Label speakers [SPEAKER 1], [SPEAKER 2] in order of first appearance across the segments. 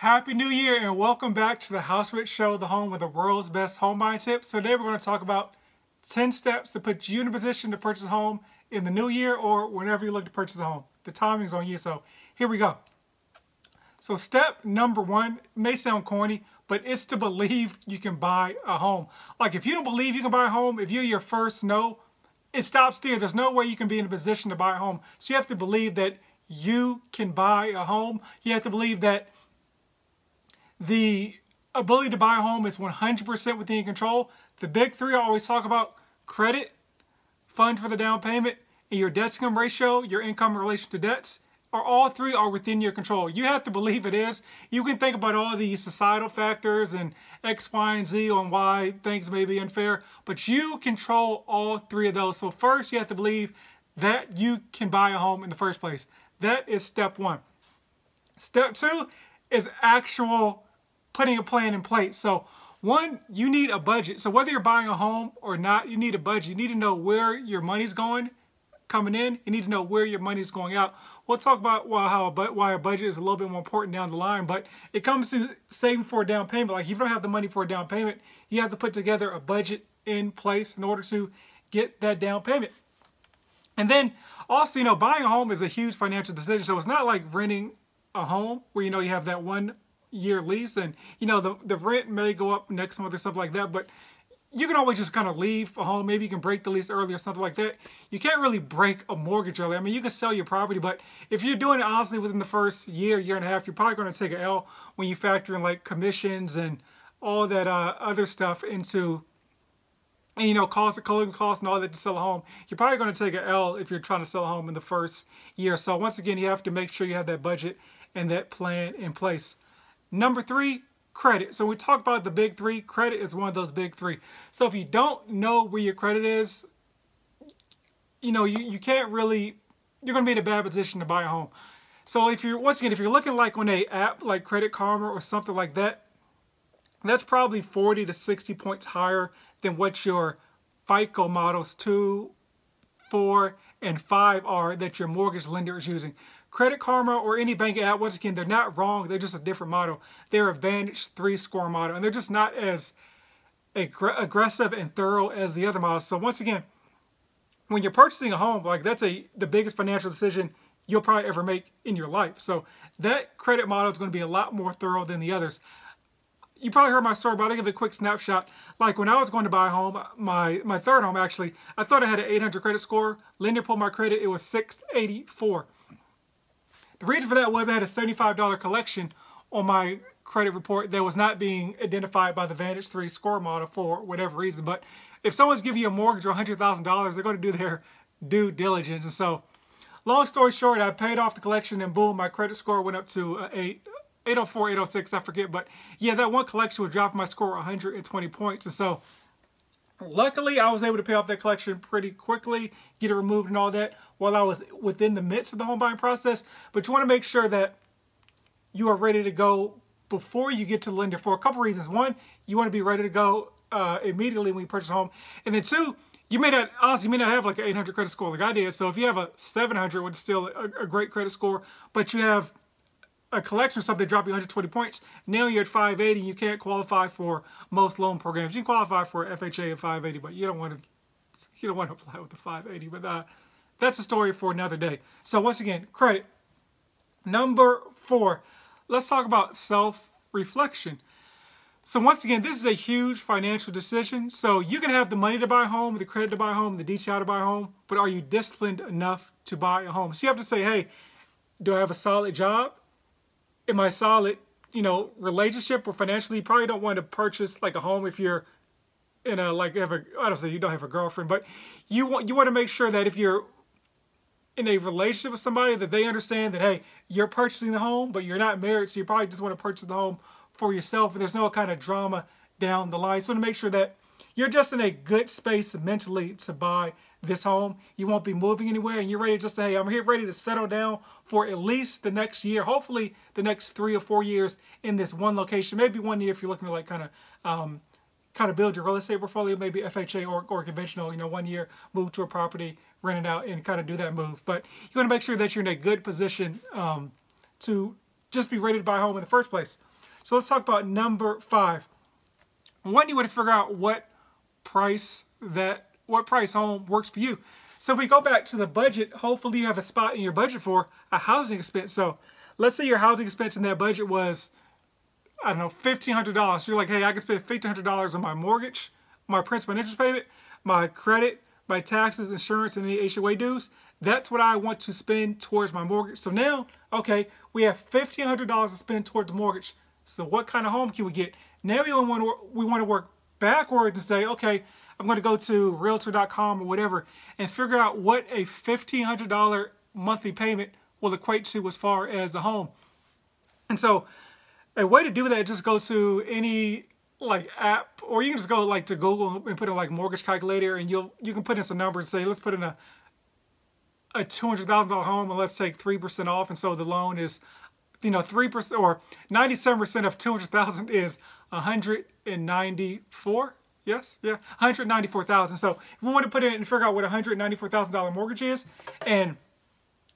[SPEAKER 1] Happy New Year and welcome back to the House Rich Show, the home with the world's best home buying tips. Today we're going to talk about 10 steps to put you in a position to purchase a home in the new year or whenever you look to purchase a home. The timing's on you, so here we go. So step number one may sound corny, but it's to believe you can buy a home. Like if you don't believe you can buy a home, if you're your first no, it stops there. There's no way you can be in a position to buy a home. So you have to believe that you can buy a home. You have to believe that the ability to buy a home is 100% within your control. The big three I always talk about credit, fund for the down payment, and your debt income ratio, your income in relation to debts, are all three are within your control. You have to believe it is. You can think about all these societal factors and X, Y, and Z on why things may be unfair, but you control all three of those. So first, you have to believe that you can buy a home in the first place. That is step one. Step two is actual putting a plan in place. So one, you need a budget. So whether you're buying a home or not, you need a budget. You need to know where your money's going coming in. You need to know where your money's going out. We'll talk about why, how a, why a budget is a little bit more important down the line, but it comes to saving for a down payment. Like if you don't have the money for a down payment, you have to put together a budget in place in order to get that down payment. And then also, you know, buying a home is a huge financial decision. So it's not like renting a home where, you know, you have that one year lease and, you know, the, the rent may go up next month or something like that. But you can always just kind of leave a home. Maybe you can break the lease early or something like that. You can't really break a mortgage early. I mean, you can sell your property, but if you're doing it honestly within the first year, year and a half, you're probably going to take an L when you factor in like commissions and all that uh, other stuff into and you know, cost of closing costs and all that to sell a home, you're probably going to take an L if you're trying to sell a home in the first year. So once again, you have to make sure you have that budget and that plan in place. Number three, credit. So we talk about the big three. Credit is one of those big three. So if you don't know where your credit is, you know, you, you can't really, you're going to be in a bad position to buy a home. So if you're, once again, if you're looking like on a app like Credit Karma or something like that, that's probably 40 to 60 points higher than what your FICO models 2, 4, and 5 are that your mortgage lender is using. Credit Karma or any bank app, once again, they're not wrong. They're just a different model. They're a Vantage 3 score model, and they're just not as aggressive and thorough as the other models. So once again, when you're purchasing a home, like that's a the biggest financial decision you'll probably ever make in your life. So that credit model is going to be a lot more thorough than the others you probably heard my story, but I'll give a quick snapshot. Like when I was going to buy a home, my, my third home actually, I thought I had an 800 credit score. Lender pulled my credit, it was 684. The reason for that was I had a $75 collection on my credit report that was not being identified by the Vantage 3 score model for whatever reason. But if someone's giving you a mortgage or $100,000, they're going to do their due diligence. And so, long story short, I paid off the collection and boom, my credit score went up to uh, 8 804, 806, I forget. But yeah, that one collection was dropping my score 120 points. And so luckily I was able to pay off that collection pretty quickly, get it removed and all that while I was within the midst of the home buying process. But you want to make sure that you are ready to go before you get to the lender for a couple reasons. One, you want to be ready to go uh, immediately when you purchase a home. And then two, you may not, honestly, you may not have like an 800 credit score like I did. So if you have a 700, which is still a, a great credit score, but you have a collection of something drop you 120 points. Now you're at 580. You can't qualify for most loan programs. You can qualify for FHA at 580, but you don't want to. You don't want to apply with the 580. But uh, that's a story for another day. So once again, credit. Number four. Let's talk about self-reflection. So once again, this is a huge financial decision. So you can have the money to buy a home, the credit to buy a home, the DTI to buy a home, but are you disciplined enough to buy a home? So you have to say, hey, do I have a solid job? Am I solid, you know, relationship or financially? You probably don't want to purchase like a home if you're in a like have a I don't say you don't have a girlfriend, but you want you want to make sure that if you're in a relationship with somebody that they understand that hey, you're purchasing the home, but you're not married, so you probably just want to purchase the home for yourself, and there's no kind of drama down the line. So to make sure that you're just in a good space mentally to buy this home. You won't be moving anywhere and you're ready to just say, hey, I'm here ready to settle down for at least the next year, hopefully the next three or four years in this one location. Maybe one year if you're looking to like kind of um, kind of build your real estate portfolio, maybe FHA or, or conventional, you know, one year move to a property, rent it out and kind of do that move. But you want to make sure that you're in a good position um, to just be ready to buy a home in the first place. So let's talk about number five. One, you want to figure out what price that what price home works for you. So we go back to the budget. Hopefully you have a spot in your budget for a housing expense. So let's say your housing expense in that budget was, I don't know, $1,500. So you're like, hey, I can spend $1,500 on my mortgage, my principal and interest payment, my credit, my taxes, insurance, and any HOA dues. That's what I want to spend towards my mortgage. So now, okay, we have $1,500 to spend towards the mortgage. So what kind of home can we get? Now we want to, we want to work backwards and say, okay, I'm going to go to realtor.com or whatever and figure out what a $1,500 monthly payment will equate to as far as a home. And so a way to do that just go to any like app or you can just go like to Google and put in like mortgage calculator and you'll you can put in some numbers and say let's put in a a $200,000 home and let's take 3% off and so the loan is you know 3% or 97% of 200,000 is 194 Yes, yeah, 194,000. So we want to put it in and figure out what a $194,000 mortgage is and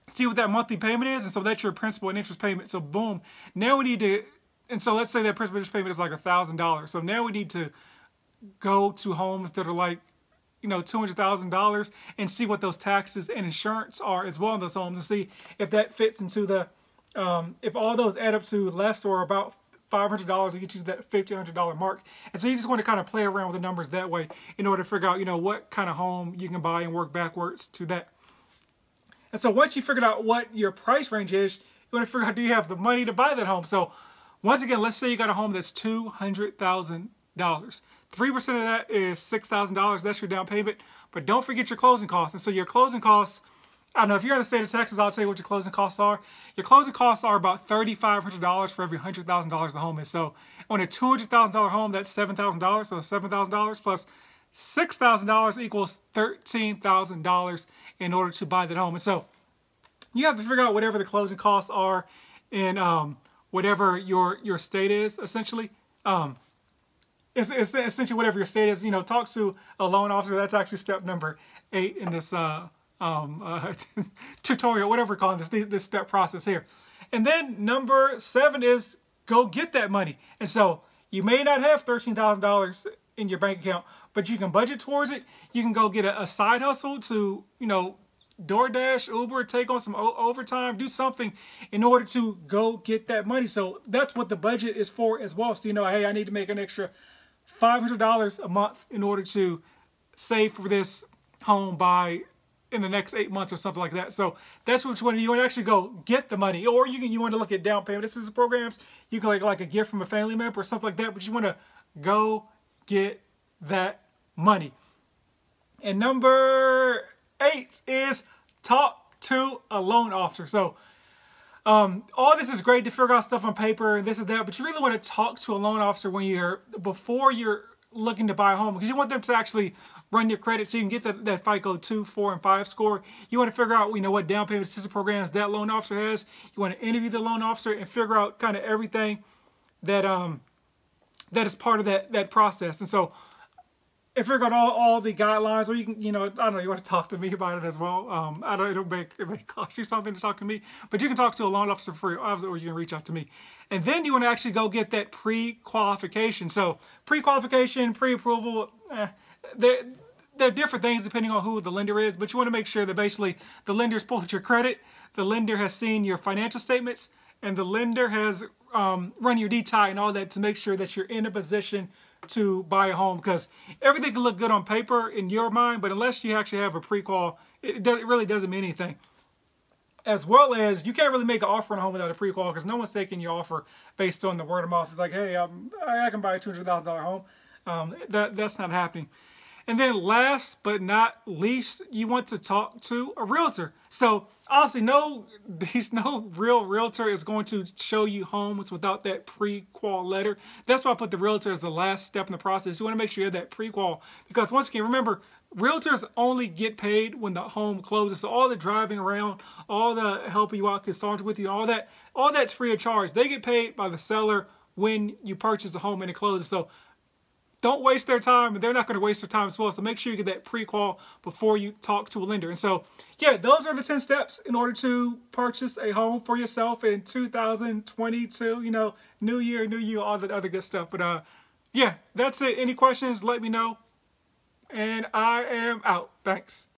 [SPEAKER 1] see what that monthly payment is. And so that's your principal and interest payment. So boom, now we need to, and so let's say that principal interest payment is like a $1,000. So now we need to go to homes that are like, you know, $200,000 and see what those taxes and insurance are as well in those homes and see if that fits into the, um, if all those add up to less or about $500 to get you to that $1,500 mark. And so you just want to kind of play around with the numbers that way in order to figure out, you know, what kind of home you can buy and work backwards to that. And so once you figured out what your price range is, you want to figure out, do you have the money to buy that home? So once again, let's say you got a home that's $200,000. 3% of that is $6,000. That's your down payment. But don't forget your closing costs. And so your closing costs I know if you're in the state of Texas. I'll tell you what your closing costs are. Your closing costs are about thirty-five hundred dollars for every hundred thousand dollars the home is. So on a two hundred thousand dollar home, that's seven thousand dollars. So seven thousand dollars plus plus six thousand dollars equals thirteen thousand dollars in order to buy that home. And so you have to figure out whatever the closing costs are in um, whatever your your state is. Essentially, um, it's, it's essentially whatever your state is. You know, talk to a loan officer. That's actually step number eight in this. Uh, um, uh, tutorial, whatever we're calling this, this step process here. And then number seven is go get that money. And so you may not have $13,000 in your bank account, but you can budget towards it. You can go get a, a side hustle to, you know, DoorDash, Uber, take on some overtime, do something in order to go get that money. So that's what the budget is for as well. So you know, hey, I need to make an extra $500 a month in order to save for this home by in the next eight months or something like that. So that's which one you want to actually go get the money, or you can you want to look at down payment assistance programs. You can like like a gift from a family member or something like that. But you want to go get that money. And number eight is talk to a loan officer. So um, all this is great to figure out stuff on paper and this and that, but you really want to talk to a loan officer when you're before you're looking to buy a home because you want them to actually run your credit so you can get that, that FICO 2, 4, and 5 score. You want to figure out, you know, what down payment assistance programs that loan officer has. You want to interview the loan officer and figure out kind of everything that um that is part of that that process. And so if you're got all, all the guidelines, or you can, you know, I don't know, you want to talk to me about it as well. Um, I don't, it'll make, it may cost you something to talk to me, but you can talk to a loan officer for free or you can reach out to me. And then you want to actually go get that pre-qualification. So pre-qualification, pre-approval, eh, they're, they're different things depending on who the lender is, but you want to make sure that basically the lender's pulled your credit, the lender has seen your financial statements, and the lender has um, run your DTI and all that to make sure that you're in a position to buy a home because everything can look good on paper in your mind, but unless you actually have a pre-qual, it, it really doesn't mean anything. As well as you can't really make an offer on a home without a pre-qual because no one's taking your offer based on the word of mouth. It's like, hey, um, I can buy a $200,000 home. Um, that, that's not happening. And then last but not least, you want to talk to a realtor. So honestly, no, there's no real realtor is going to show you homes without that pre-qual letter. That's why I put the realtor as the last step in the process. You want to make sure you have that pre-qual because once again, remember, realtors only get paid when the home closes. So all the driving around, all the helping you out, consulting with you, all that, all that's free of charge. They get paid by the seller when you purchase a home and it closes. So don't waste their time and they're not going to waste their time as well. So make sure you get that pre-qual before you talk to a lender. And so, yeah, those are the 10 steps in order to purchase a home for yourself in 2022. You know, new year, new you, all that other good stuff. But uh, yeah, that's it. Any questions, let me know. And I am out. Thanks.